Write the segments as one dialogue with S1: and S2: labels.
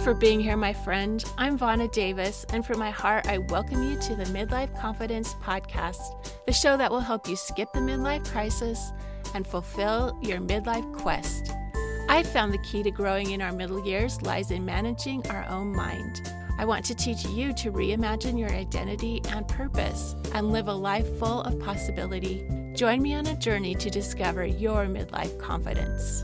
S1: for being here, my friend. I'm Vonna Davis, and from my heart, I welcome you to the Midlife Confidence Podcast, the show that will help you skip the midlife crisis and fulfill your midlife quest. I found the key to growing in our middle years lies in managing our own mind. I want to teach you to reimagine your identity and purpose and live a life full of possibility. Join me on a journey to discover your midlife confidence.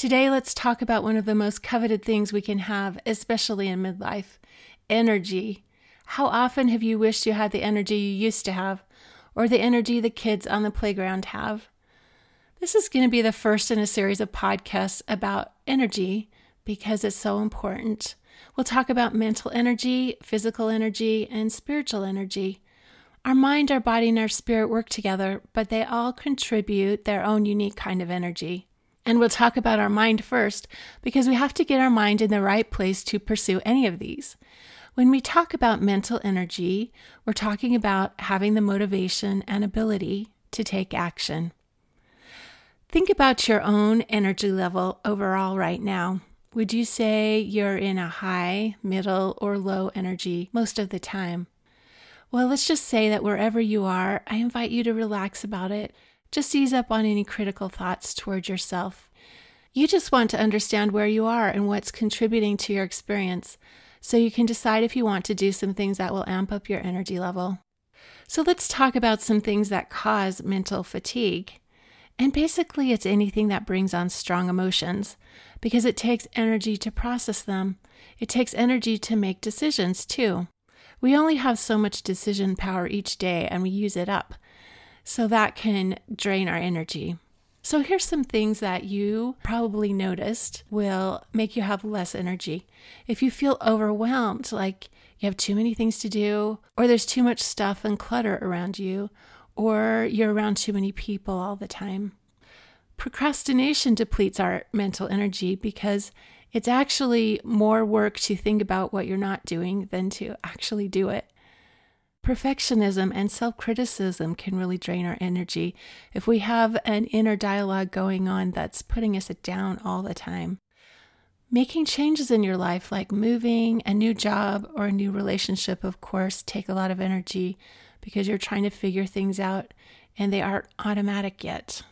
S1: Today, let's talk about one of the most coveted things we can have, especially in midlife energy. How often have you wished you had the energy you used to have, or the energy the kids on the playground have? This is going to be the first in a series of podcasts about energy because it's so important. We'll talk about mental energy, physical energy, and spiritual energy. Our mind, our body, and our spirit work together, but they all contribute their own unique kind of energy. And we'll talk about our mind first because we have to get our mind in the right place to pursue any of these. When we talk about mental energy, we're talking about having the motivation and ability to take action. Think about your own energy level overall right now. Would you say you're in a high, middle, or low energy most of the time? Well, let's just say that wherever you are, I invite you to relax about it. Just ease up on any critical thoughts toward yourself. You just want to understand where you are and what's contributing to your experience so you can decide if you want to do some things that will amp up your energy level. So let's talk about some things that cause mental fatigue. And basically, it's anything that brings on strong emotions because it takes energy to process them. It takes energy to make decisions, too. We only have so much decision power each day and we use it up. So that can drain our energy. So, here's some things that you probably noticed will make you have less energy. If you feel overwhelmed, like you have too many things to do, or there's too much stuff and clutter around you, or you're around too many people all the time. Procrastination depletes our mental energy because it's actually more work to think about what you're not doing than to actually do it. Perfectionism and self criticism can really drain our energy if we have an inner dialogue going on that's putting us down all the time. Making changes in your life, like moving, a new job, or a new relationship, of course, take a lot of energy because you're trying to figure things out and they aren't automatic yet.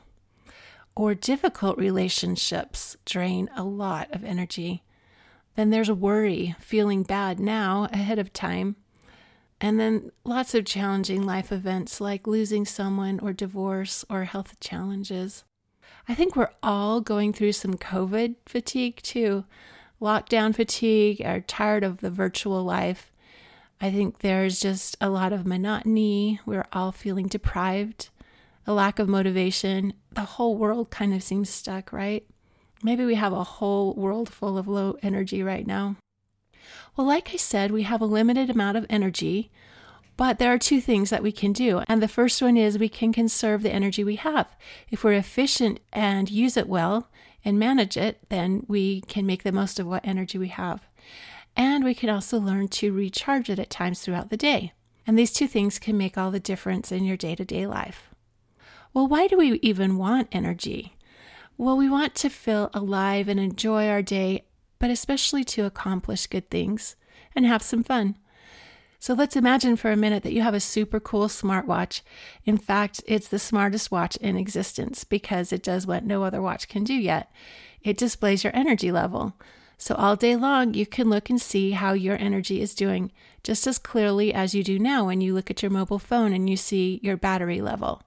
S1: Or difficult relationships drain a lot of energy. Then there's worry, feeling bad now ahead of time. And then lots of challenging life events like losing someone or divorce or health challenges. I think we're all going through some COVID fatigue too. Lockdown fatigue, are tired of the virtual life. I think there's just a lot of monotony. We're all feeling deprived, a lack of motivation. The whole world kind of seems stuck, right? Maybe we have a whole world full of low energy right now. Well, like I said, we have a limited amount of energy, but there are two things that we can do. And the first one is we can conserve the energy we have. If we're efficient and use it well and manage it, then we can make the most of what energy we have. And we can also learn to recharge it at times throughout the day. And these two things can make all the difference in your day to day life. Well, why do we even want energy? Well, we want to feel alive and enjoy our day, but especially to accomplish good things and have some fun. So let's imagine for a minute that you have a super cool smartwatch. In fact, it's the smartest watch in existence because it does what no other watch can do yet. It displays your energy level. So all day long, you can look and see how your energy is doing just as clearly as you do now when you look at your mobile phone and you see your battery level.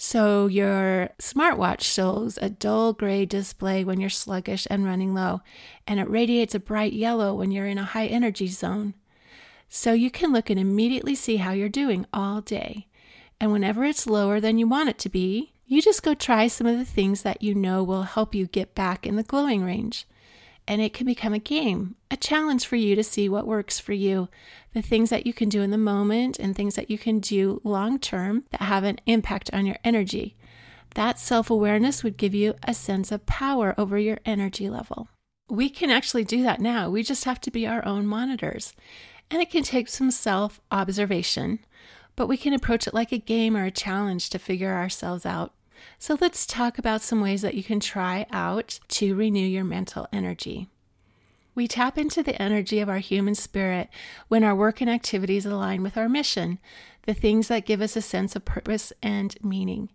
S1: So your smartwatch shows a dull gray display when you're sluggish and running low, and it radiates a bright yellow when you're in a high energy zone. So you can look and immediately see how you're doing all day. And whenever it's lower than you want it to be, you just go try some of the things that you know will help you get back in the glowing range and it can become a game, a challenge for you to see what works for you, the things that you can do in the moment and things that you can do long term that have an impact on your energy. That self awareness would give you a sense of power over your energy level. We can actually do that now. We just have to be our own monitors. And it can take some self observation, but we can approach it like a game or a challenge to figure ourselves out. So let's talk about some ways that you can try out to renew your mental energy. We tap into the energy of our human spirit when our work and activities align with our mission, the things that give us a sense of purpose and meaning.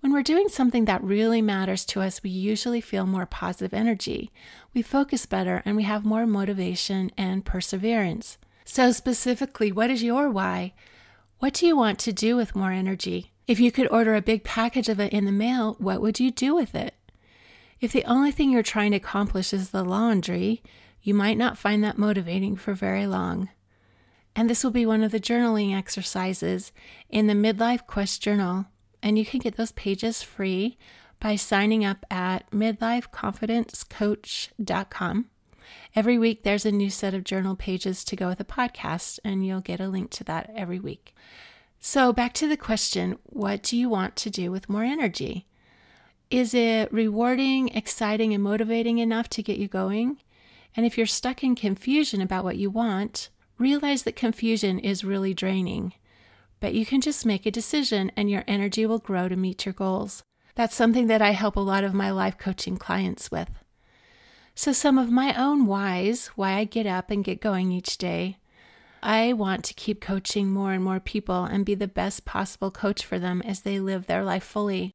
S1: When we're doing something that really matters to us, we usually feel more positive energy. We focus better and we have more motivation and perseverance. So, specifically, what is your why? What do you want to do with more energy? If you could order a big package of it in the mail, what would you do with it? If the only thing you're trying to accomplish is the laundry, you might not find that motivating for very long. And this will be one of the journaling exercises in the Midlife Quest Journal. And you can get those pages free by signing up at midlifeconfidencecoach.com. Every week, there's a new set of journal pages to go with the podcast, and you'll get a link to that every week. So, back to the question what do you want to do with more energy? Is it rewarding, exciting, and motivating enough to get you going? And if you're stuck in confusion about what you want, realize that confusion is really draining. But you can just make a decision and your energy will grow to meet your goals. That's something that I help a lot of my life coaching clients with. So, some of my own whys, why I get up and get going each day. I want to keep coaching more and more people and be the best possible coach for them as they live their life fully.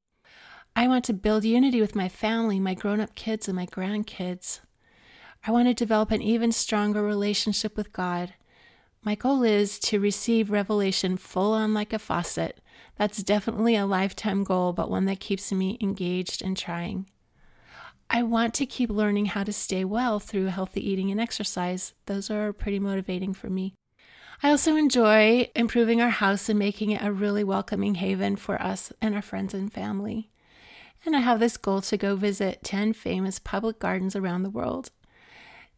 S1: I want to build unity with my family, my grown up kids, and my grandkids. I want to develop an even stronger relationship with God. My goal is to receive revelation full on like a faucet. That's definitely a lifetime goal, but one that keeps me engaged and trying. I want to keep learning how to stay well through healthy eating and exercise. Those are pretty motivating for me. I also enjoy improving our house and making it a really welcoming haven for us and our friends and family. And I have this goal to go visit 10 famous public gardens around the world.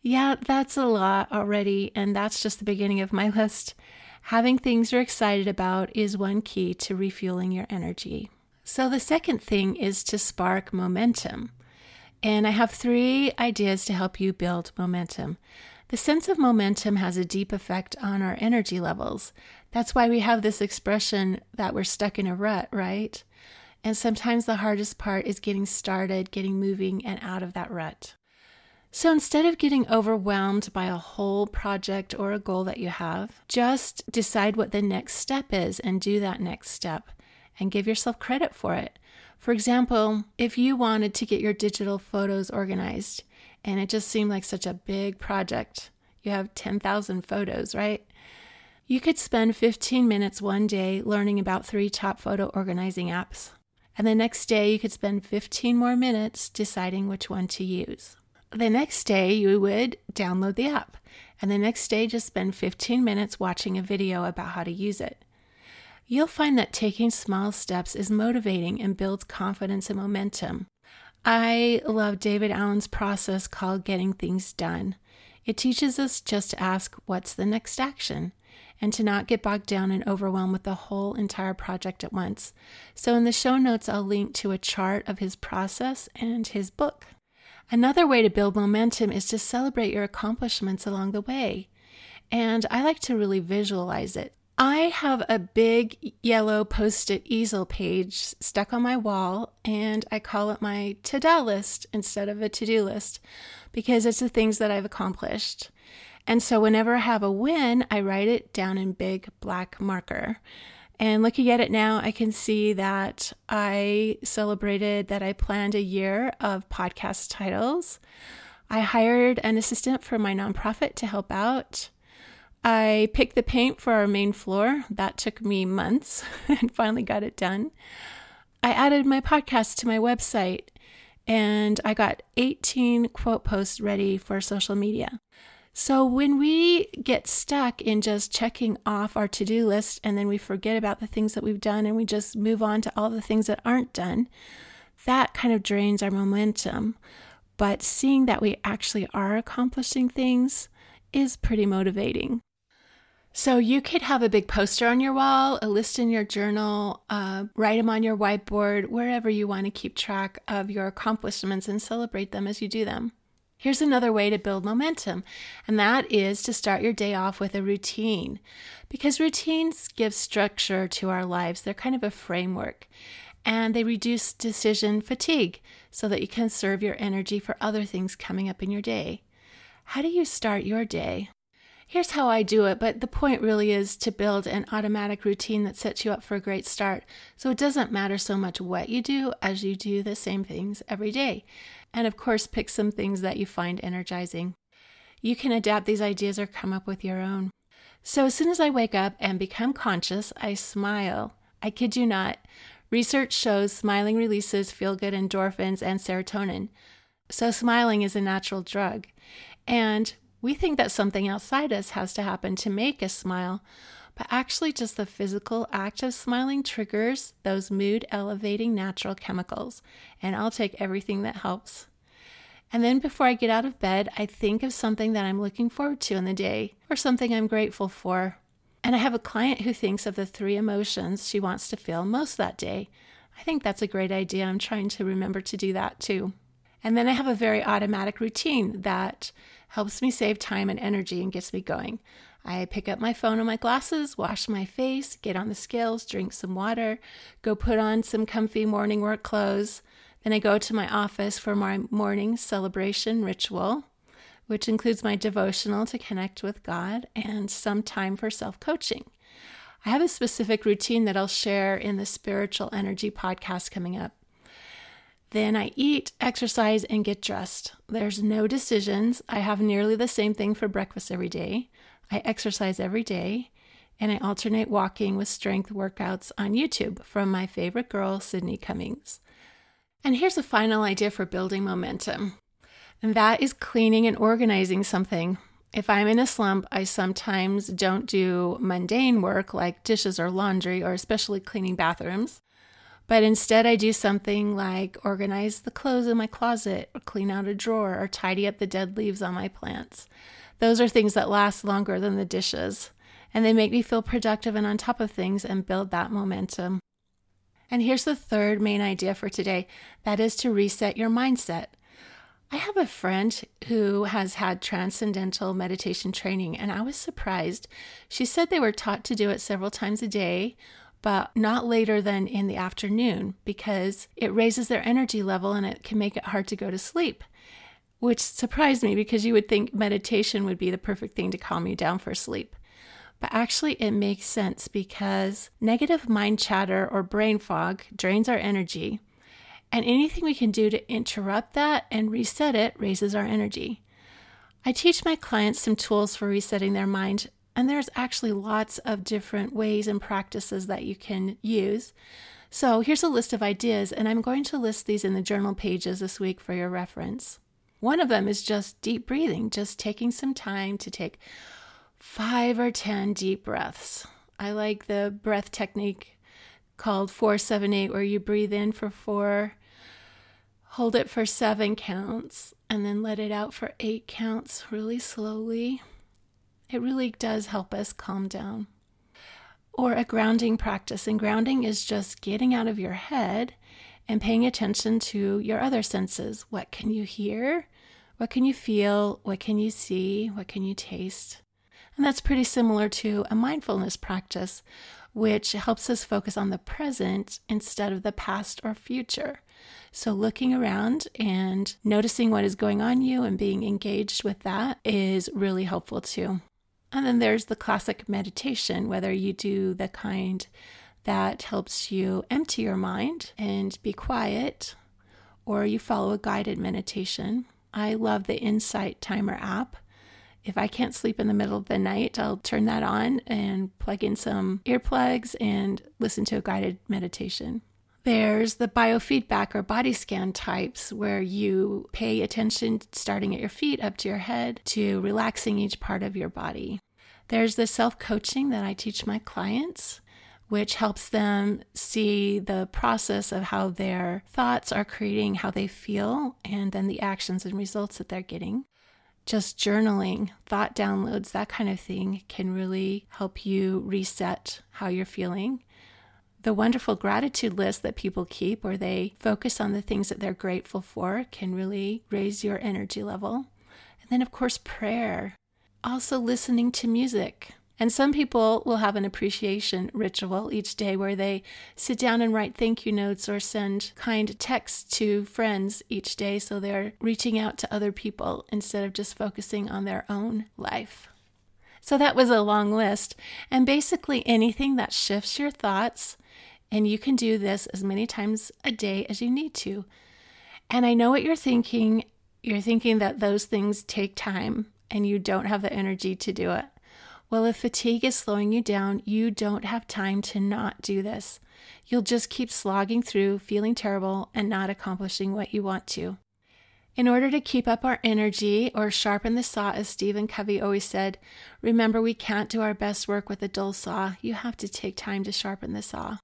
S1: Yeah, that's a lot already, and that's just the beginning of my list. Having things you're excited about is one key to refueling your energy. So, the second thing is to spark momentum. And I have three ideas to help you build momentum. The sense of momentum has a deep effect on our energy levels. That's why we have this expression that we're stuck in a rut, right? And sometimes the hardest part is getting started, getting moving, and out of that rut. So instead of getting overwhelmed by a whole project or a goal that you have, just decide what the next step is and do that next step and give yourself credit for it. For example, if you wanted to get your digital photos organized and it just seemed like such a big project, you have 10,000 photos, right? You could spend 15 minutes one day learning about three top photo organizing apps. And the next day, you could spend 15 more minutes deciding which one to use. The next day, you would download the app, and the next day, just spend 15 minutes watching a video about how to use it. You'll find that taking small steps is motivating and builds confidence and momentum. I love David Allen's process called Getting Things Done. It teaches us just to ask, What's the next action? and to not get bogged down and overwhelmed with the whole entire project at once. So, in the show notes, I'll link to a chart of his process and his book. Another way to build momentum is to celebrate your accomplishments along the way. And I like to really visualize it. I have a big yellow post it easel page stuck on my wall, and I call it my to do list instead of a to do list because it's the things that I've accomplished. And so whenever I have a win, I write it down in big black marker. And looking at it now, I can see that I celebrated that I planned a year of podcast titles. I hired an assistant for my nonprofit to help out. I picked the paint for our main floor. That took me months and finally got it done. I added my podcast to my website and I got 18 quote posts ready for social media. So when we get stuck in just checking off our to do list and then we forget about the things that we've done and we just move on to all the things that aren't done, that kind of drains our momentum. But seeing that we actually are accomplishing things is pretty motivating. So you could have a big poster on your wall, a list in your journal, uh, write them on your whiteboard, wherever you want to keep track of your accomplishments and celebrate them as you do them. Here's another way to build momentum, and that is to start your day off with a routine. Because routines give structure to our lives, they're kind of a framework, and they reduce decision fatigue so that you can serve your energy for other things coming up in your day. How do you start your day? Here's how I do it, but the point really is to build an automatic routine that sets you up for a great start. So it doesn't matter so much what you do as you do the same things every day. And of course, pick some things that you find energizing. You can adapt these ideas or come up with your own. So as soon as I wake up and become conscious, I smile. I kid you not. Research shows smiling releases feel good endorphins and serotonin. So smiling is a natural drug. And we think that something outside us has to happen to make us smile, but actually, just the physical act of smiling triggers those mood elevating natural chemicals, and I'll take everything that helps. And then before I get out of bed, I think of something that I'm looking forward to in the day or something I'm grateful for. And I have a client who thinks of the three emotions she wants to feel most that day. I think that's a great idea. I'm trying to remember to do that too. And then I have a very automatic routine that helps me save time and energy and gets me going. I pick up my phone and my glasses, wash my face, get on the scales, drink some water, go put on some comfy morning work clothes. Then I go to my office for my morning celebration ritual, which includes my devotional to connect with God and some time for self coaching. I have a specific routine that I'll share in the Spiritual Energy podcast coming up. Then I eat, exercise, and get dressed. There's no decisions. I have nearly the same thing for breakfast every day. I exercise every day, and I alternate walking with strength workouts on YouTube from my favorite girl, Sydney Cummings. And here's a final idea for building momentum, and that is cleaning and organizing something. If I'm in a slump, I sometimes don't do mundane work like dishes or laundry, or especially cleaning bathrooms. But instead, I do something like organize the clothes in my closet, or clean out a drawer, or tidy up the dead leaves on my plants. Those are things that last longer than the dishes, and they make me feel productive and on top of things and build that momentum. And here's the third main idea for today that is to reset your mindset. I have a friend who has had transcendental meditation training, and I was surprised. She said they were taught to do it several times a day but not later than in the afternoon because it raises their energy level and it can make it hard to go to sleep. Which surprised me because you would think meditation would be the perfect thing to calm you down for sleep. But actually, it makes sense because negative mind chatter or brain fog drains our energy, and anything we can do to interrupt that and reset it raises our energy. I teach my clients some tools for resetting their mind and there's actually lots of different ways and practices that you can use. So here's a list of ideas, and I'm going to list these in the journal pages this week for your reference. One of them is just deep breathing, just taking some time to take five or 10 deep breaths. I like the breath technique called 478, where you breathe in for four, hold it for seven counts, and then let it out for eight counts really slowly. It really does help us calm down. Or a grounding practice. And grounding is just getting out of your head and paying attention to your other senses. What can you hear? What can you feel? What can you see? What can you taste? And that's pretty similar to a mindfulness practice, which helps us focus on the present instead of the past or future. So, looking around and noticing what is going on you and being engaged with that is really helpful too. And then there's the classic meditation, whether you do the kind that helps you empty your mind and be quiet, or you follow a guided meditation. I love the Insight Timer app. If I can't sleep in the middle of the night, I'll turn that on and plug in some earplugs and listen to a guided meditation. There's the biofeedback or body scan types where you pay attention starting at your feet up to your head to relaxing each part of your body. There's the self coaching that I teach my clients, which helps them see the process of how their thoughts are creating how they feel and then the actions and results that they're getting. Just journaling, thought downloads, that kind of thing can really help you reset how you're feeling. The wonderful gratitude list that people keep, where they focus on the things that they're grateful for, can really raise your energy level. And then, of course, prayer. Also, listening to music. And some people will have an appreciation ritual each day where they sit down and write thank you notes or send kind texts to friends each day so they're reaching out to other people instead of just focusing on their own life. So that was a long list. And basically, anything that shifts your thoughts, and you can do this as many times a day as you need to. And I know what you're thinking. You're thinking that those things take time and you don't have the energy to do it. Well, if fatigue is slowing you down, you don't have time to not do this. You'll just keep slogging through, feeling terrible, and not accomplishing what you want to. In order to keep up our energy or sharpen the saw, as Stephen Covey always said, remember we can't do our best work with a dull saw. You have to take time to sharpen the saw.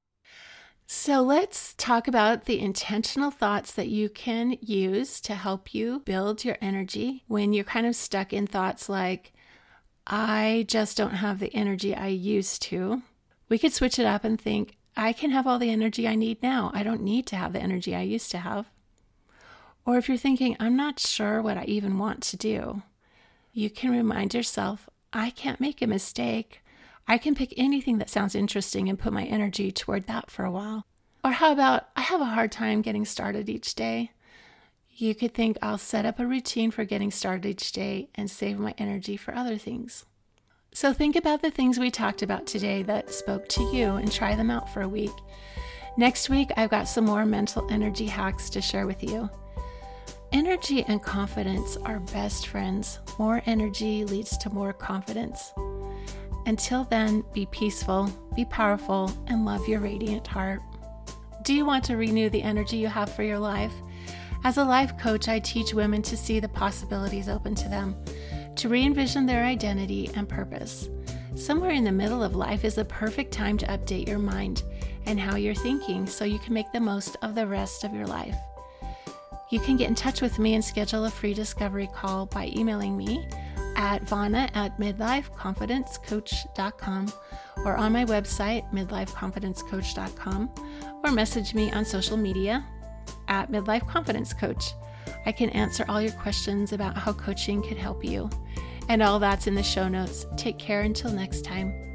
S1: So let's talk about the intentional thoughts that you can use to help you build your energy when you're kind of stuck in thoughts like, I just don't have the energy I used to. We could switch it up and think, I can have all the energy I need now. I don't need to have the energy I used to have. Or if you're thinking, I'm not sure what I even want to do, you can remind yourself, I can't make a mistake. I can pick anything that sounds interesting and put my energy toward that for a while. Or how about, I have a hard time getting started each day. You could think I'll set up a routine for getting started each day and save my energy for other things. So think about the things we talked about today that spoke to you and try them out for a week. Next week, I've got some more mental energy hacks to share with you. Energy and confidence are best friends. More energy leads to more confidence. Until then, be peaceful, be powerful, and love your radiant heart. Do you want to renew the energy you have for your life? As a life coach, I teach women to see the possibilities open to them, to re envision their identity and purpose. Somewhere in the middle of life is the perfect time to update your mind and how you're thinking so you can make the most of the rest of your life. You can get in touch with me and schedule a free discovery call by emailing me at vana at midlifeconfidencecoach.com or on my website, midlifeconfidencecoach.com, or message me on social media at Midlife Confidence Coach. I can answer all your questions about how coaching could help you. And all that's in the show notes. Take care until next time.